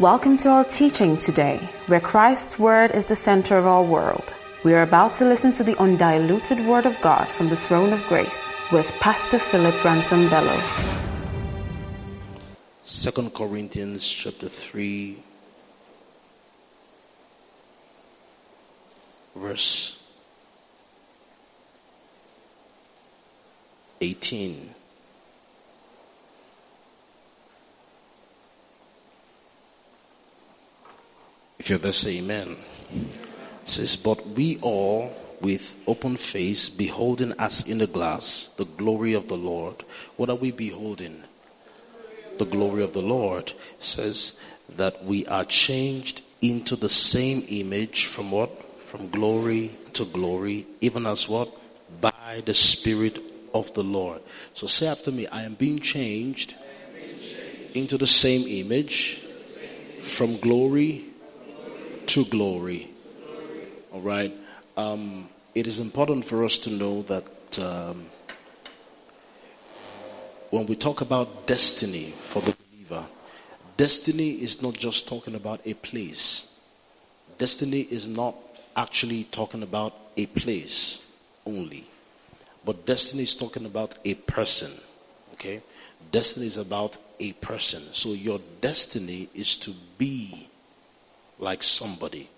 Welcome to our teaching today, where Christ's Word is the center of our world. We are about to listen to the undiluted Word of God from the throne of grace with Pastor Philip Ransom Bello. Second Corinthians chapter 3, verse 18. If you're there, say amen. It says, But we all, with open face, beholding as in a glass the glory of the Lord. What are we beholding? The glory of the Lord. Says that we are changed into the same image from what? From glory to glory, even as what? By the Spirit of the Lord. So say after me, I am being changed, into the same image from glory to glory. All right. Um, it is important for us to know that um, when we talk about destiny for the believer, destiny is not just talking about a place. Destiny is not actually talking about a place only. But destiny is talking about a person. Okay? Destiny is about a person. So your destiny is to be like somebody.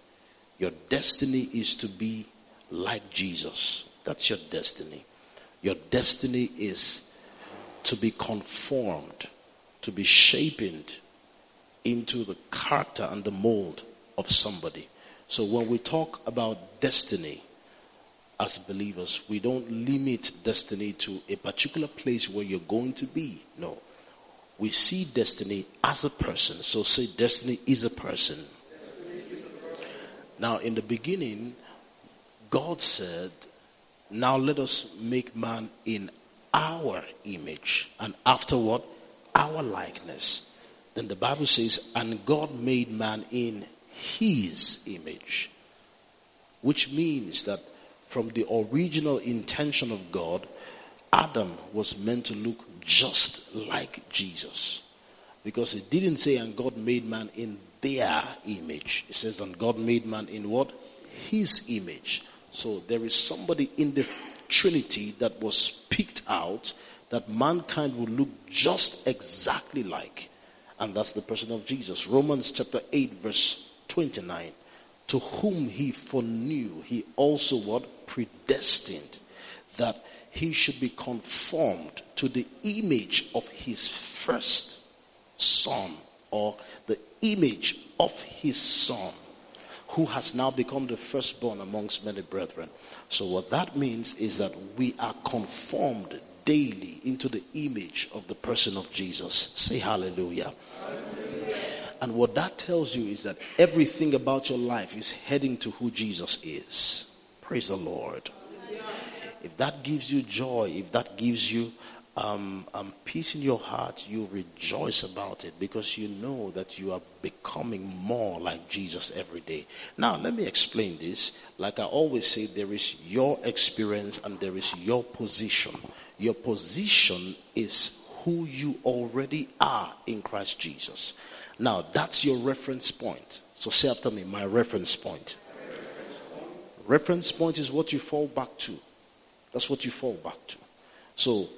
Your destiny is to be like Jesus. That's your destiny. Your destiny is to be conformed, to be shaped into the character and the mold of somebody. So when we talk about destiny as believers, we don't limit destiny to a particular place where you're going to be. No. We see destiny as a person. So say destiny is a person. Now, in the beginning, God said, Now let us make man in our image, and afterward, our likeness. Then the Bible says, And God made man in his image, which means that from the original intention of God, Adam was meant to look just like Jesus. Because it didn't say, and God made man in their image. It says, and God made man in what? His image. So there is somebody in the Trinity that was picked out that mankind would look just exactly like. And that's the person of Jesus. Romans chapter 8, verse 29. To whom he foreknew, he also what? Predestined. That he should be conformed to the image of his first son or the image of his son, who has now become the firstborn amongst many brethren. So, what that means is that we are conformed daily into the image of the person of Jesus. Say hallelujah. hallelujah. And what that tells you is that everything about your life is heading to who Jesus is. Praise the Lord. If that gives you joy, if that gives you um, um, peace in your heart, you rejoice about it because you know that you are becoming more like Jesus every day. Now, let me explain this. Like I always say, there is your experience and there is your position. Your position is who you already are in Christ Jesus. Now, that's your reference point. So say after me, my reference point. Reference point, reference point is what you fall back to. That's what you fall back to. So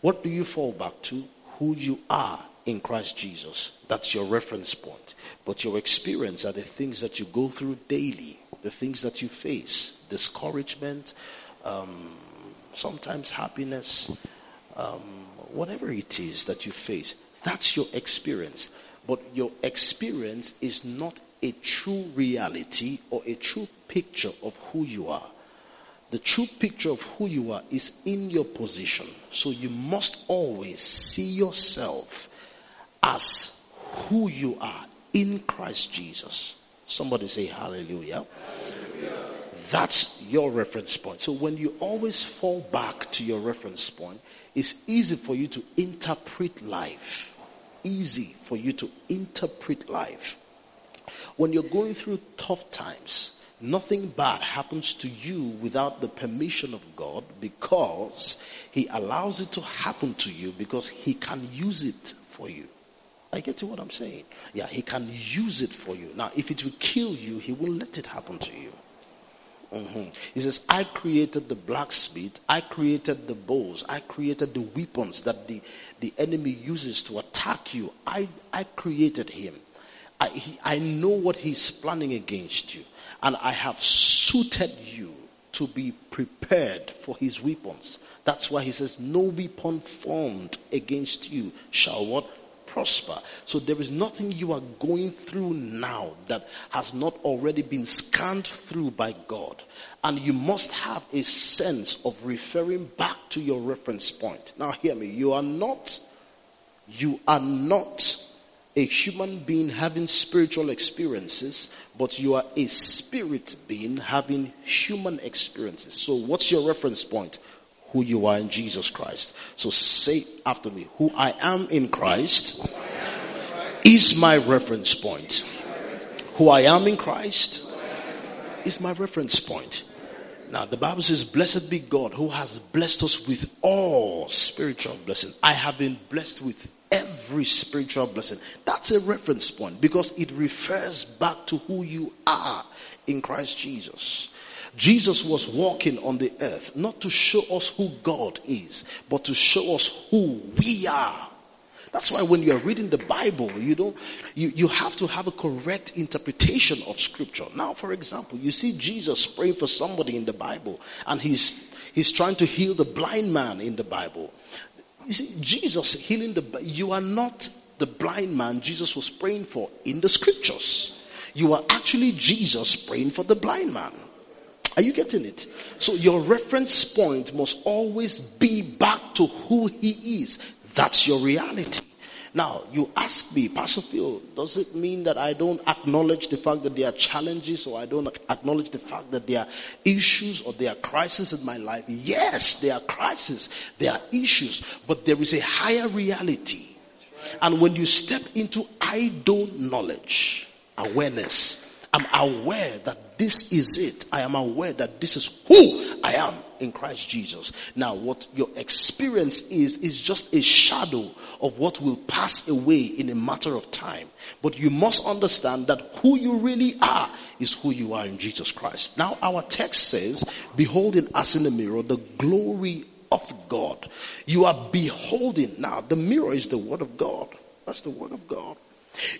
what do you fall back to? Who you are in Christ Jesus. That's your reference point. But your experience are the things that you go through daily, the things that you face discouragement, um, sometimes happiness, um, whatever it is that you face. That's your experience. But your experience is not a true reality or a true picture of who you are. The true picture of who you are is in your position. So you must always see yourself as who you are in Christ Jesus. Somebody say hallelujah. hallelujah. That's your reference point. So when you always fall back to your reference point, it's easy for you to interpret life. Easy for you to interpret life. When you're going through tough times, Nothing bad happens to you without the permission of God because He allows it to happen to you because He can use it for you. I get to what I'm saying. Yeah, he can use it for you. Now, if it will kill you, he won't let it happen to you. Mm-hmm. He says, I created the blacksmith, I created the bows, I created the weapons that the, the enemy uses to attack you. I, I created him. I, he, I know what he's planning against you, and I have suited you to be prepared for his weapons. That's why he says, No weapon formed against you shall what? prosper. So there is nothing you are going through now that has not already been scanned through by God. And you must have a sense of referring back to your reference point. Now hear me. You are not you are not a human being having spiritual experiences, but you are a spirit being having human experiences. So, what's your reference point? who you are in Jesus Christ. So say after me, who I am in Christ is my reference point. Who I am in Christ is my reference point. Now, the Bible says, Blessed be God who has blessed us with all spiritual blessing. I have been blessed with every spiritual blessing. That's a reference point because it refers back to who you are in Christ Jesus. Jesus was walking on the earth not to show us who God is, but to show us who we are. That's why when you're reading the Bible, you don't you, you have to have a correct interpretation of scripture. Now, for example, you see Jesus praying for somebody in the Bible, and he's he's trying to heal the blind man in the Bible. You see, Jesus healing the you are not the blind man Jesus was praying for in the scriptures. You are actually Jesus praying for the blind man. Are you getting it? So your reference point must always be back to who he is. That's your reality. Now, you ask me, Pastor Phil, does it mean that I don't acknowledge the fact that there are challenges or I don't acknowledge the fact that there are issues or there are crises in my life? Yes, there are crises, there are issues, but there is a higher reality. And when you step into I don't knowledge, awareness, I'm aware that this is it. I am aware that this is who I am in Christ Jesus. Now, what your experience is, is just a shadow of what will pass away in a matter of time. But you must understand that who you really are is who you are in Jesus Christ. Now, our text says, Beholding as in a mirror the glory of God. You are beholding. Now, the mirror is the Word of God. That's the Word of God.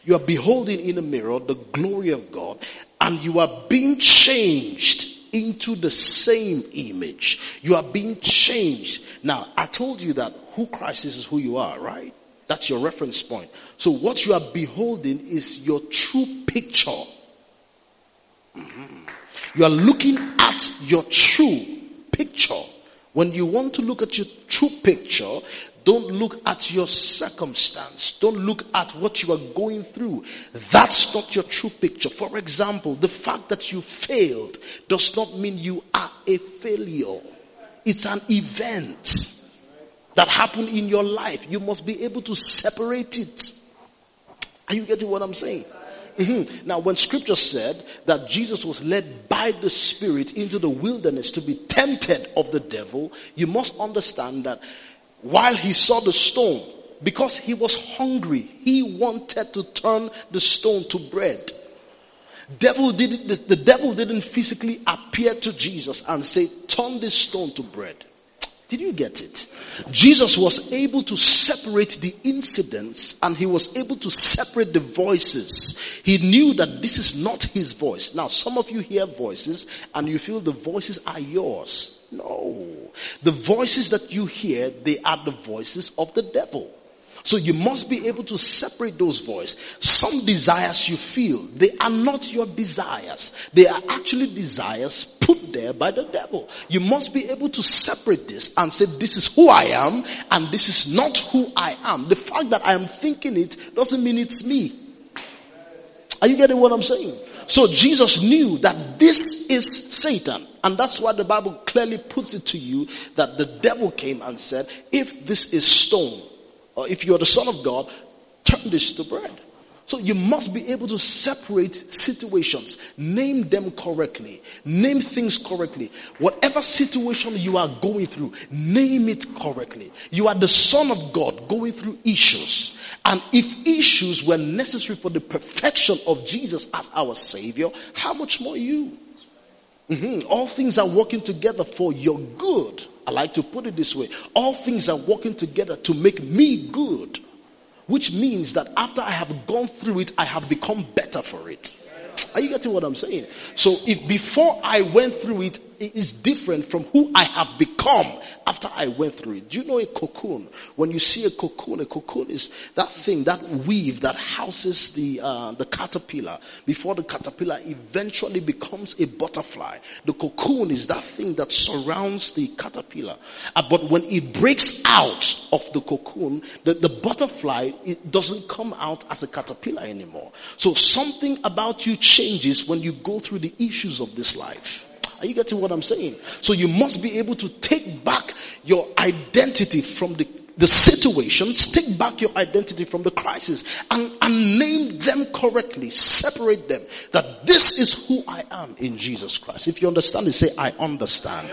You are beholding in a mirror the glory of God, and you are being changed into the same image. You are being changed. Now, I told you that who Christ is is who you are, right? That's your reference point. So, what you are beholding is your true picture. Mm-hmm. You are looking at your true picture. When you want to look at your true picture, don't look at your circumstance. Don't look at what you are going through. That's not your true picture. For example, the fact that you failed does not mean you are a failure. It's an event that happened in your life. You must be able to separate it. Are you getting what I'm saying? Mm-hmm. Now, when scripture said that Jesus was led by the Spirit into the wilderness to be tempted of the devil, you must understand that while he saw the stone, because he was hungry, he wanted to turn the stone to bread. Devil did the, the devil didn't physically appear to Jesus and say, Turn this stone to bread. Did you get it? Jesus was able to separate the incidents and he was able to separate the voices. He knew that this is not his voice. Now, some of you hear voices and you feel the voices are yours. No. The voices that you hear, they are the voices of the devil. So you must be able to separate those voices. Some desires you feel, they are not your desires. They are actually desires put there by the devil. You must be able to separate this and say, this is who I am and this is not who I am. The fact that I am thinking it doesn't mean it's me. Are you getting what I'm saying? So Jesus knew that this is Satan. And that's why the Bible clearly puts it to you that the devil came and said, if this is stone, or if you're the Son of God, turn this to bread. So you must be able to separate situations, name them correctly, name things correctly. Whatever situation you are going through, name it correctly. You are the Son of God going through issues. And if issues were necessary for the perfection of Jesus as our Savior, how much more you? Mm-hmm. All things are working together for your good. I like to put it this way all things are working together to make me good, which means that after I have gone through it, I have become better for it. Are you getting what I'm saying? So if before I went through it, is different from who I have become after I went through it. Do you know a cocoon? When you see a cocoon, a cocoon is that thing, that weave that houses the uh, the caterpillar before the caterpillar eventually becomes a butterfly. The cocoon is that thing that surrounds the caterpillar. Uh, but when it breaks out of the cocoon, the, the butterfly it doesn't come out as a caterpillar anymore. So something about you changes when you go through the issues of this life. Are you getting what I'm saying? So you must be able to take back your identity from the, the situations, take back your identity from the crisis, and, and name them correctly, separate them. That this is who I am in Jesus Christ. If you understand it, say, I understand.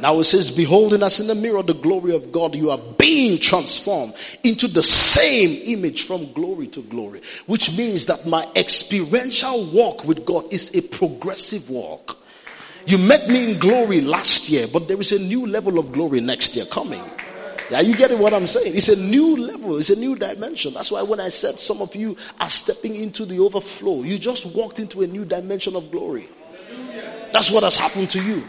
Now it says, beholding us in the mirror the glory of God, you are being transformed into the same image from glory to glory. Which means that my experiential walk with God is a progressive walk. You met me in glory last year, but there is a new level of glory next year coming. Yeah, you getting what I'm saying? It's a new level, it's a new dimension. That's why when I said some of you are stepping into the overflow, you just walked into a new dimension of glory. That's what has happened to you.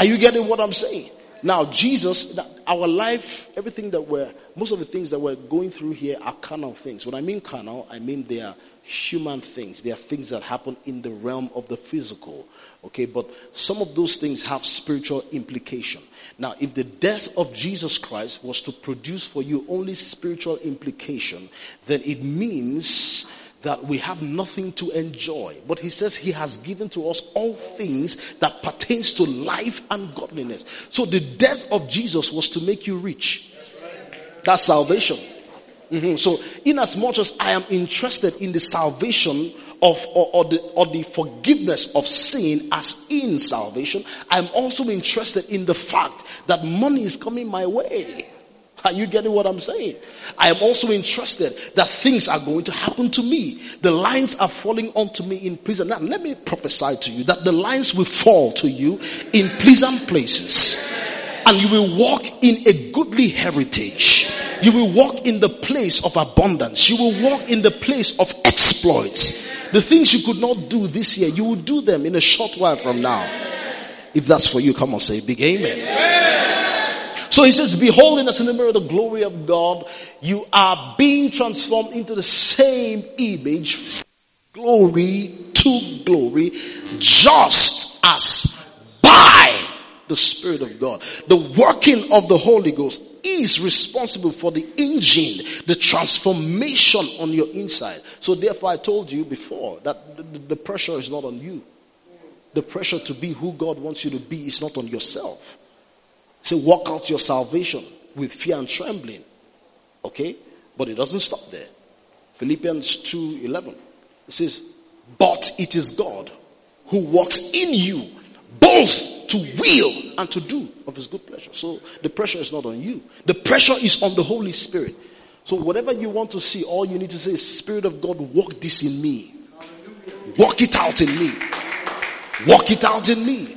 Are you getting what I'm saying? Now, Jesus, our life, everything that we're, most of the things that we're going through here are carnal things. When I mean carnal, I mean they are human things. They are things that happen in the realm of the physical. Okay, but some of those things have spiritual implication. Now, if the death of Jesus Christ was to produce for you only spiritual implication, then it means that we have nothing to enjoy. But he says he has given to us all things that pertains to life and godliness. So the death of Jesus was to make you rich. That's salvation. Mm-hmm. So, in as much as I am interested in the salvation of or, or, the, or the forgiveness of sin as in salvation, I'm also interested in the fact that money is coming my way. Are you getting what I'm saying? I am also interested that things are going to happen to me. The lines are falling onto me in prison. Now, let me prophesy to you that the lines will fall to you in pleasant places. And you will walk in a goodly heritage. You will walk in the place of abundance. You will walk in the place of exploits. The things you could not do this year, you will do them in a short while from now. If that's for you, come on, say big amen. amen. So he says, Beholding us in the mirror of the glory of God, you are being transformed into the same image, glory to glory, just as the Spirit of God. The working of the Holy Ghost is responsible for the engine, the transformation on your inside. So, therefore, I told you before that the, the pressure is not on you. The pressure to be who God wants you to be is not on yourself. So walk out your salvation with fear and trembling. Okay? But it doesn't stop there. Philippians 2 11. It says, But it is God who works in you both to will and to do of his good pleasure. So the pressure is not on you. The pressure is on the Holy Spirit. So whatever you want to see, all you need to say is, Spirit of God, work this in me. Work it out in me. Work it out in me.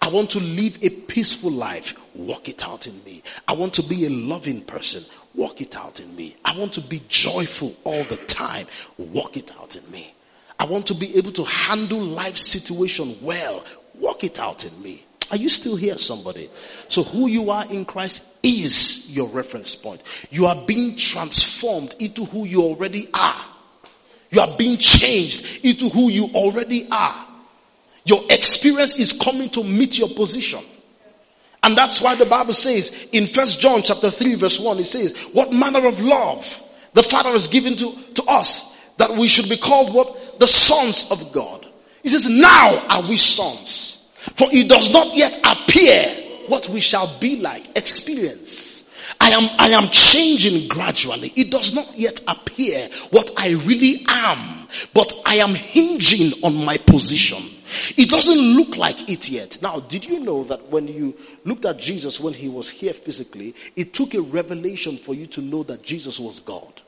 I want to live a peaceful life. Work it out in me. I want to be a loving person. Work it out in me. I want to be joyful all the time. Work it out in me. I want to be able to handle life situation well. Work it out in me. Are you still here, somebody? So, who you are in Christ is your reference point. You are being transformed into who you already are. You are being changed into who you already are. Your experience is coming to meet your position. And that's why the Bible says in First John chapter 3, verse 1, it says, What manner of love the Father has given to, to us that we should be called what? The sons of God. He says, Now are we sons. For it does not yet appear what we shall be like. Experience. I am, I am changing gradually. It does not yet appear what I really am, but I am hinging on my position. It doesn't look like it yet. Now, did you know that when you looked at Jesus when he was here physically, it took a revelation for you to know that Jesus was God?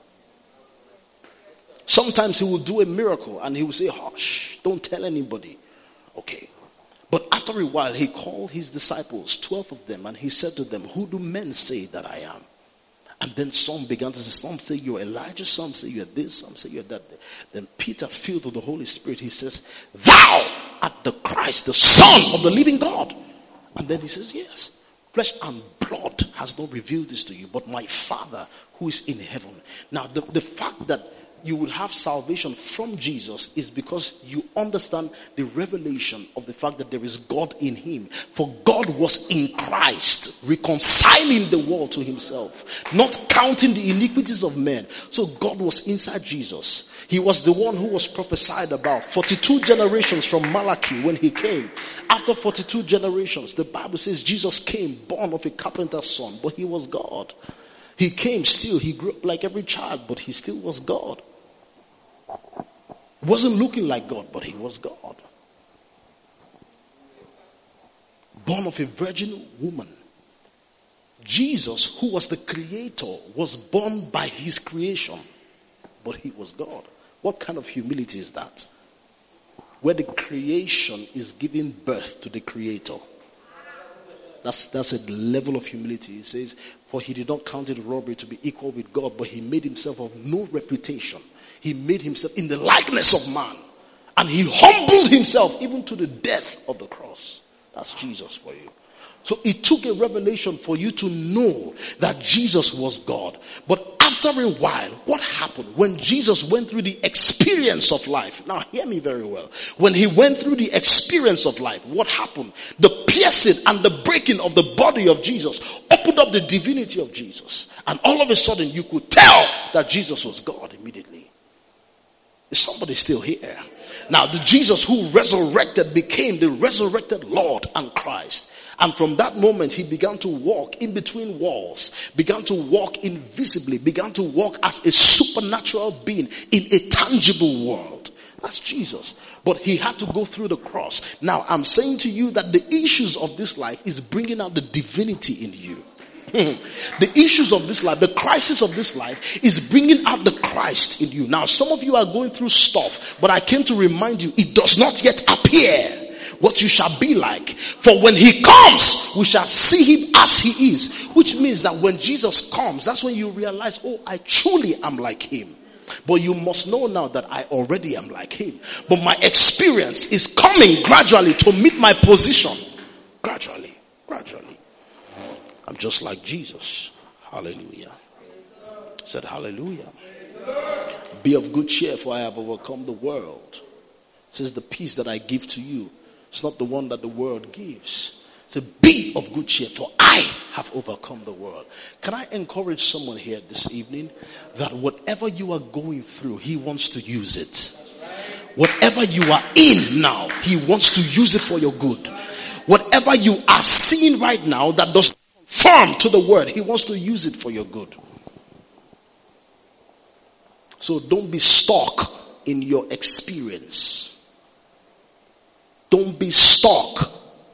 Sometimes he will do a miracle and he will say, Hush, don't tell anybody. Okay. But after a while, he called his disciples, 12 of them, and he said to them, Who do men say that I am? And then some began to say, Some say you're Elijah, some say you're this, some say you're that. Then Peter, filled with the Holy Spirit, he says, Thou art the Christ, the Son of the living God. And then he says, Yes, flesh and blood has not revealed this to you, but my Father who is in heaven. Now, the, the fact that you will have salvation from Jesus is because you understand the revelation of the fact that there is God in him. For God was in Christ, reconciling the world to himself, not counting the iniquities of men. So God was inside Jesus. He was the one who was prophesied about 42 generations from Malachi when he came. After 42 generations, the Bible says Jesus came born of a carpenter's son, but he was God. He came still, he grew up like every child, but he still was God. Wasn't looking like God, but he was God. Born of a virgin woman. Jesus, who was the creator, was born by his creation, but he was God. What kind of humility is that? Where the creation is giving birth to the creator. That's, that's a level of humility. He says, For he did not count it robbery to be equal with God, but he made himself of no reputation he made himself in the likeness of man. And he humbled himself even to the death of the cross. That's Jesus for you. So it took a revelation for you to know that Jesus was God. But after a while, what happened when Jesus went through the experience of life? Now, hear me very well. When he went through the experience of life, what happened? The piercing and the breaking of the body of Jesus opened up the divinity of Jesus. And all of a sudden, you could tell that Jesus was God immediately. Is somebody still here? Now, the Jesus who resurrected became the resurrected Lord and Christ. And from that moment, he began to walk in between walls, began to walk invisibly, began to walk as a supernatural being in a tangible world. That's Jesus. But he had to go through the cross. Now, I'm saying to you that the issues of this life is bringing out the divinity in you. Hmm. the issues of this life, the crisis of this life is bringing out the Christ in you. Now, some of you are going through stuff, but I came to remind you it does not yet appear what you shall be like. For when he comes, we shall see him as he is. Which means that when Jesus comes, that's when you realize, oh, I truly am like him. But you must know now that I already am like him. But my experience is coming gradually to meet my position. Gradually, gradually. I'm just like Jesus. Hallelujah. said, Hallelujah. Be of good cheer, for I have overcome the world. says, The peace that I give to you, it's not the one that the world gives. So be of good cheer, for I have overcome the world. Can I encourage someone here this evening that whatever you are going through, He wants to use it. Whatever you are in now, He wants to use it for your good. Whatever you are seeing right now that does firm to the word. He wants to use it for your good. So don't be stuck in your experience. Don't be stuck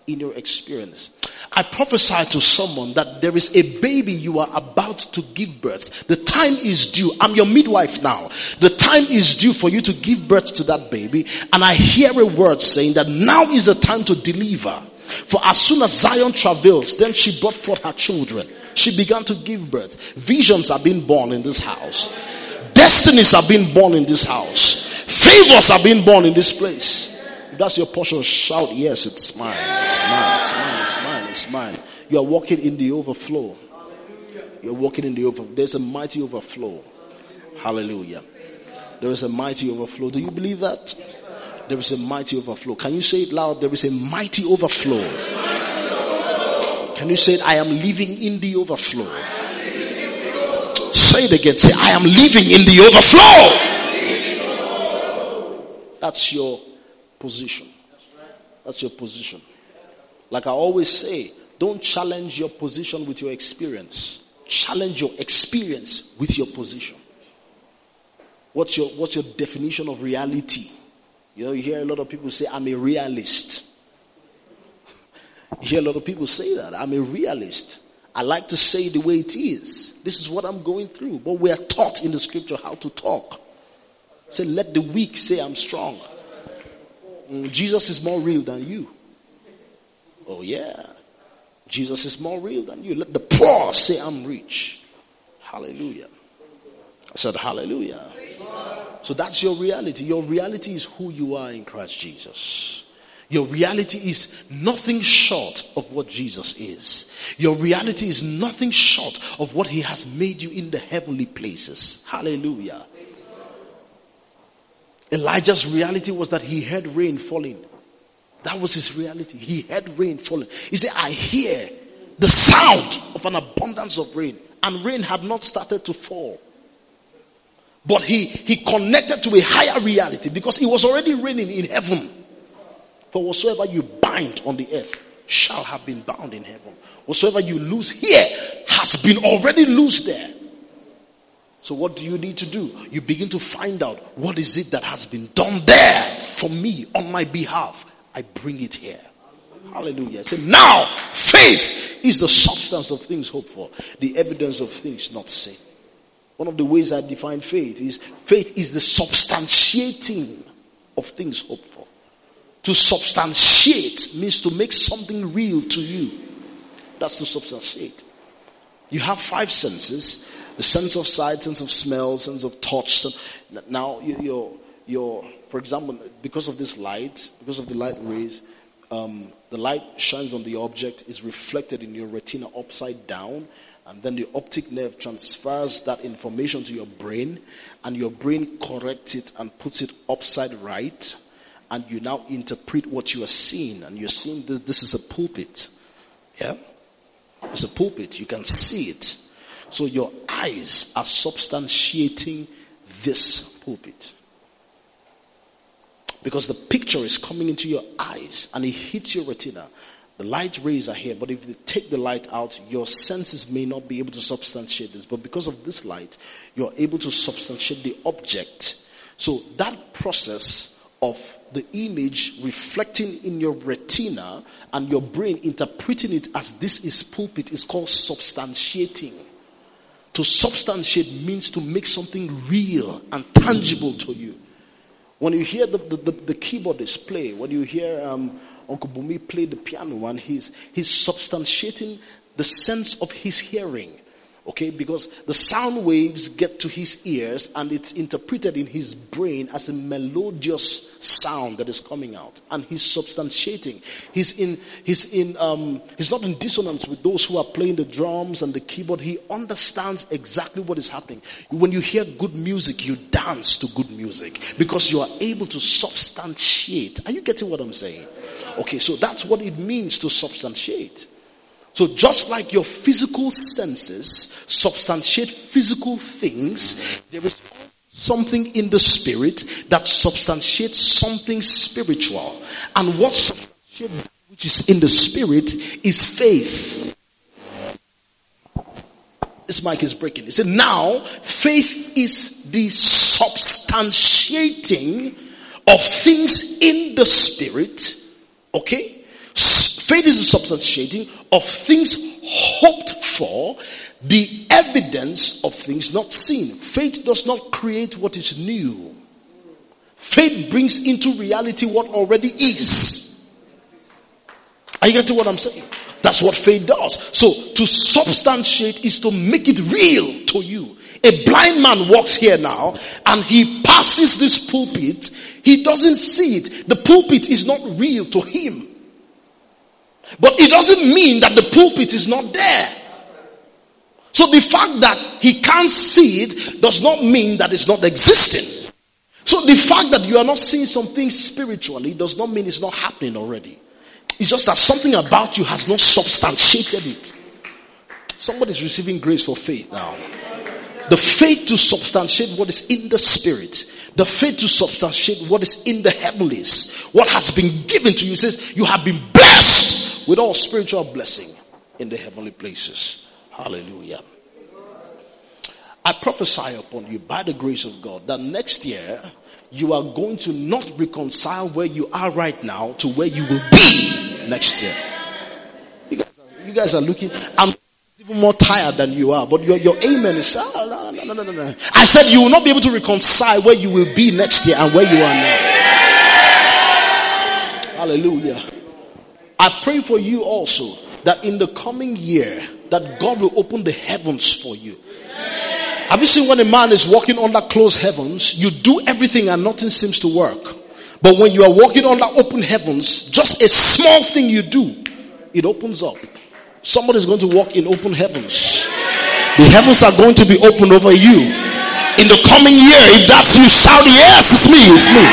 in your experience. I prophesy to someone that there is a baby you are about to give birth. The time is due. I'm your midwife now. The time is due for you to give birth to that baby. And I hear a word saying that now is the time to deliver. For as soon as Zion travails, then she brought forth her children. She began to give birth. Visions are being born in this house. Destinies are being born in this house. Favors are being born in this place. If that's your portion, shout, Yes, it's mine. It's mine. It's mine. It's mine. It's mine. You are walking in the overflow. You're walking in the overflow. There's a mighty overflow. Hallelujah. There is a mighty overflow. Do you believe that? There is a mighty overflow. Can you say it loud? There is a mighty overflow. Can you say it? I am living in the overflow. Say it again. Say, I am living in the overflow. That's your position. That's your position. Like I always say, don't challenge your position with your experience. Challenge your experience with your position. What's your, what's your definition of reality? You know, you hear a lot of people say, I'm a realist. You hear a lot of people say that. I'm a realist. I like to say the way it is. This is what I'm going through. But we are taught in the scripture how to talk. Say, let the weak say I'm strong. Mm, Jesus is more real than you. Oh, yeah. Jesus is more real than you. Let the poor say I'm rich. Hallelujah. I said, Hallelujah. So that's your reality. Your reality is who you are in Christ Jesus. Your reality is nothing short of what Jesus is. Your reality is nothing short of what He has made you in the heavenly places. Hallelujah. Elijah's reality was that he heard rain falling. That was his reality. He heard rain falling. He said, I hear the sound of an abundance of rain. And rain had not started to fall. But he, he connected to a higher reality because it was already raining in heaven. For whatsoever you bind on the earth shall have been bound in heaven. Whatsoever you lose here has been already loosed there. So what do you need to do? You begin to find out what is it that has been done there for me on my behalf. I bring it here. Hallelujah. Say now faith is the substance of things hoped for, the evidence of things not seen. One of the ways I define faith is faith is the substantiating of things hoped for. To substantiate means to make something real to you. That's to substantiate. You have five senses the sense of sight, sense of smell, sense of touch. Now, you're, you're, for example, because of this light, because of the light rays, um, the light shines on the object, is reflected in your retina upside down, and then the optic nerve transfers that information to your brain, and your brain corrects it and puts it upside right and you now interpret what you are seeing, and you're seeing this, this is a pulpit. Yeah? It's a pulpit. You can see it. So your eyes are substantiating this pulpit. Because the picture is coming into your eyes and it hits your retina. The light rays are here, but if you take the light out, your senses may not be able to substantiate this. But because of this light, you're able to substantiate the object. So that process of the image reflecting in your retina and your brain interpreting it as this is pulpit is called substantiating. To substantiate means to make something real and tangible to you. When you hear the, the, the, the keyboardist play, when you hear um, Uncle Bumi played the piano, and he's, he's substantiating the sense of his hearing. Okay, because the sound waves get to his ears and it's interpreted in his brain as a melodious sound that is coming out. And he's substantiating. He's in he's in um, he's not in dissonance with those who are playing the drums and the keyboard. He understands exactly what is happening. When you hear good music, you dance to good music because you are able to substantiate. Are you getting what I'm saying? Okay, so that's what it means to substantiate. So, just like your physical senses substantiate physical things, there is something in the spirit that substantiates something spiritual. And what substantiates which is in the spirit is faith. This mic is breaking. He said, now faith is the substantiating of things in the spirit. Okay? Faith is the substantiating of things hoped for, the evidence of things not seen. Faith does not create what is new. Faith brings into reality what already is. Are you getting what I'm saying? That's what faith does. So to substantiate is to make it real to you. A blind man walks here now and he passes this pulpit. He doesn't see it. The pulpit is not real to him. But it doesn't mean that the pulpit is not there. So the fact that he can't see it does not mean that it's not existing. So the fact that you are not seeing something spiritually does not mean it's not happening already. It's just that something about you has not substantiated it. Somebody's receiving grace for faith now. The faith to substantiate what is in the spirit. The faith to substantiate what is in the heavenlies. What has been given to you says you have been blessed with all spiritual blessing in the heavenly places. Hallelujah. I prophesy upon you by the grace of God that next year you are going to not reconcile where you are right now to where you will be next year. You guys are, you guys are looking, I'm even more tired than you are, but your, your amen is, oh, no, no, no, no, no. I said you will not be able to reconcile where you will be next year and where you are now. Hallelujah. I pray for you also that in the coming year, that God will open the heavens for you. Have you seen when a man is walking under closed heavens, you do everything and nothing seems to work. But when you are walking under open heavens, just a small thing you do, it opens up. Somebody is going to walk in open heavens. The heavens are going to be opened over you. In the coming year, if that's you, shout yes, it's me, it's me.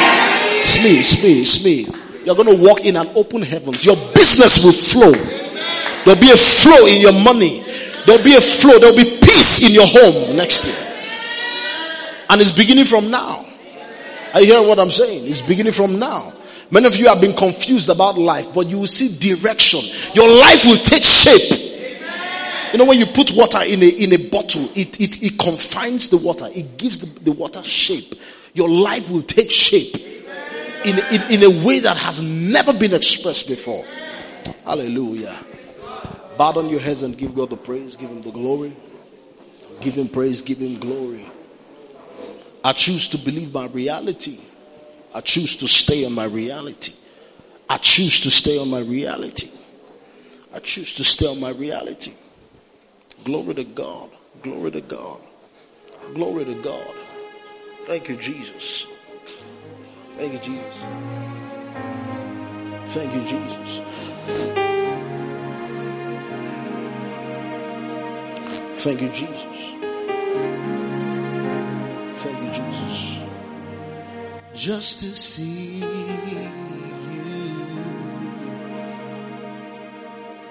It's me, it's me, it's me. You're going to walk in an open heavens. Your business will flow. There'll be a flow in your money. There'll be a flow. There'll be peace in your home next year. And it's beginning from now. Are you hearing what I'm saying? It's beginning from now. Many of you have been confused about life, but you will see direction. Your life will take shape. You know, when you put water in a, in a bottle, it, it, it confines the water, it gives the, the water shape. Your life will take shape in, in, in a way that has never been expressed before. Hallelujah. Bow down your heads and give God the praise, give Him the glory. Give Him praise, give Him glory. I choose to believe my reality. I choose to stay on my reality. I choose to stay on my reality. I choose to stay on my reality. Glory to God. Glory to God. Glory to God. Thank you, Jesus. Thank you, Jesus. Thank you, Jesus. Thank you, Jesus. Thank you, Jesus. Just to see you,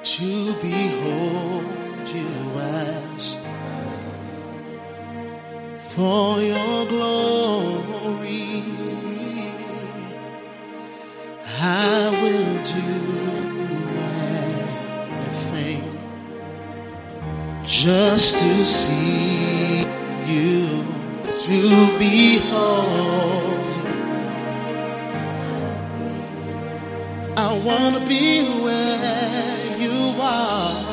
to behold you as for your glory, I will do just to see you, to behold you. I want to be where you are.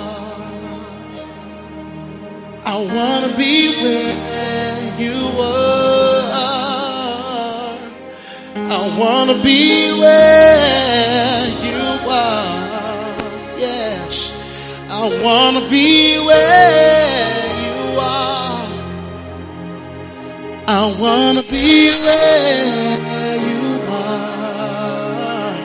I want to be where you are. I want to be where you are. Yes. I want to be where you are. I want to be where you are.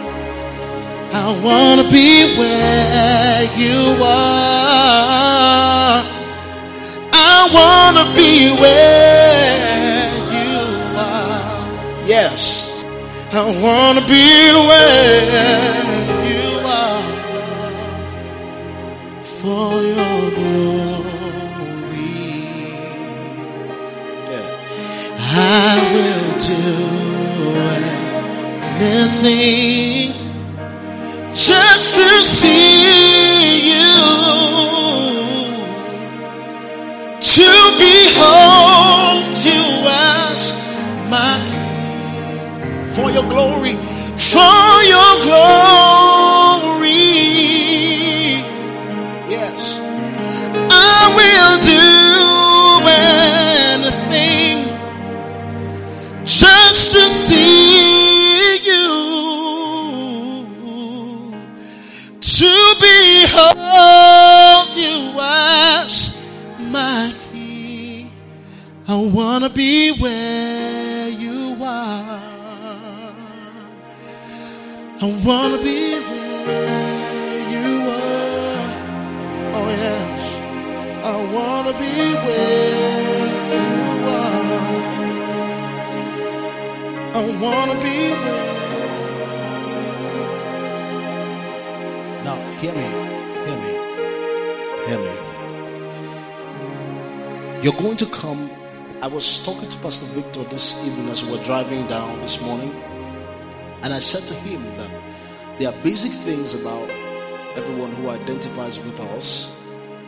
I want to be where you are. I want to be where I want to be where You're going to come. I was talking to Pastor Victor this evening as we were driving down this morning, and I said to him that there are basic things about everyone who identifies with us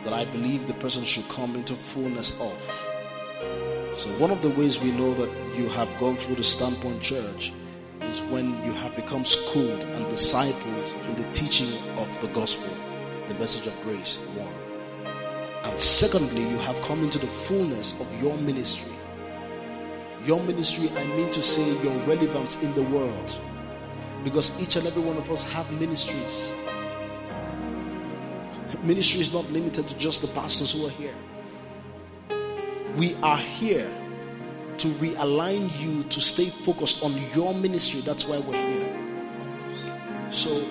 that I believe the person should come into fullness of. So, one of the ways we know that you have gone through the Standpoint Church is when you have become schooled and discipled in the teaching of the gospel, the message of grace. One. And secondly, you have come into the fullness of your ministry. Your ministry, I mean to say, your relevance in the world. Because each and every one of us have ministries. Ministry is not limited to just the pastors who are here. We are here to realign you to stay focused on your ministry. That's why we're here. So,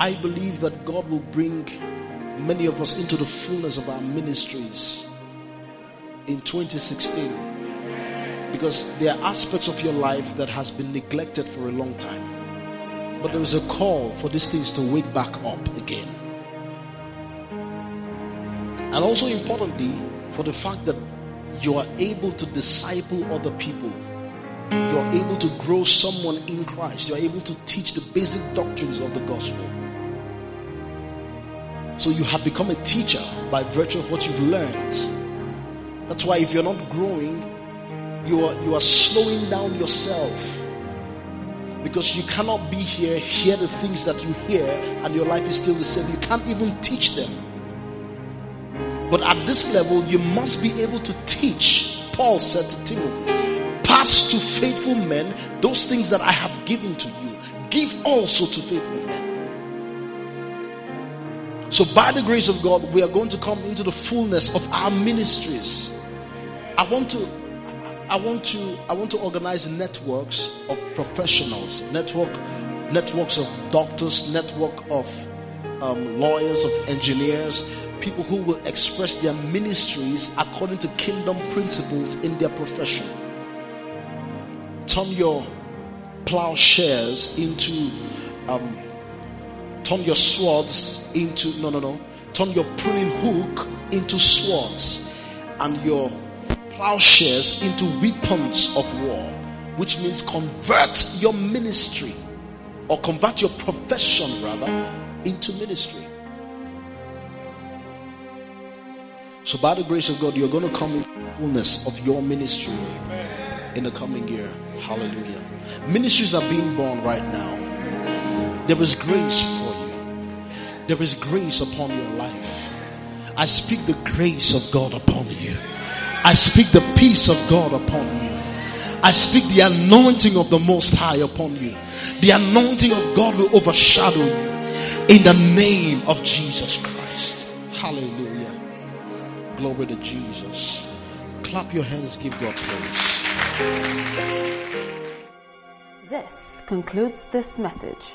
I believe that God will bring many of us into the fullness of our ministries in 2016 because there are aspects of your life that has been neglected for a long time. But there is a call for these things to wake back up again. And also importantly for the fact that you are able to disciple other people. You are able to grow someone in Christ. You are able to teach the basic doctrines of the gospel so you have become a teacher by virtue of what you've learned. That's why if you're not growing, you are you are slowing down yourself. Because you cannot be here, hear the things that you hear, and your life is still the same. You can't even teach them. But at this level, you must be able to teach. Paul said to Timothy, Pass to faithful men those things that I have given to you. Give also to faithful. So, by the grace of God, we are going to come into the fullness of our ministries. I want to, I want to, I want to organize networks of professionals, network, networks of doctors, network of um, lawyers, of engineers, people who will express their ministries according to kingdom principles in their profession. Turn your plowshares into um, turn your swords into no no no. Turn your pruning hook into swords and your plowshares into weapons of war which means convert your ministry or convert your profession rather into ministry. So by the grace of god you're going to come in fullness of your ministry in the coming year. Hallelujah. Ministries are being born right now. There is grace for. There is grace upon your life. I speak the grace of God upon you. I speak the peace of God upon you. I speak the anointing of the Most High upon you. The anointing of God will overshadow you in the name of Jesus Christ. Hallelujah. Glory to Jesus. Clap your hands, give God praise. This concludes this message.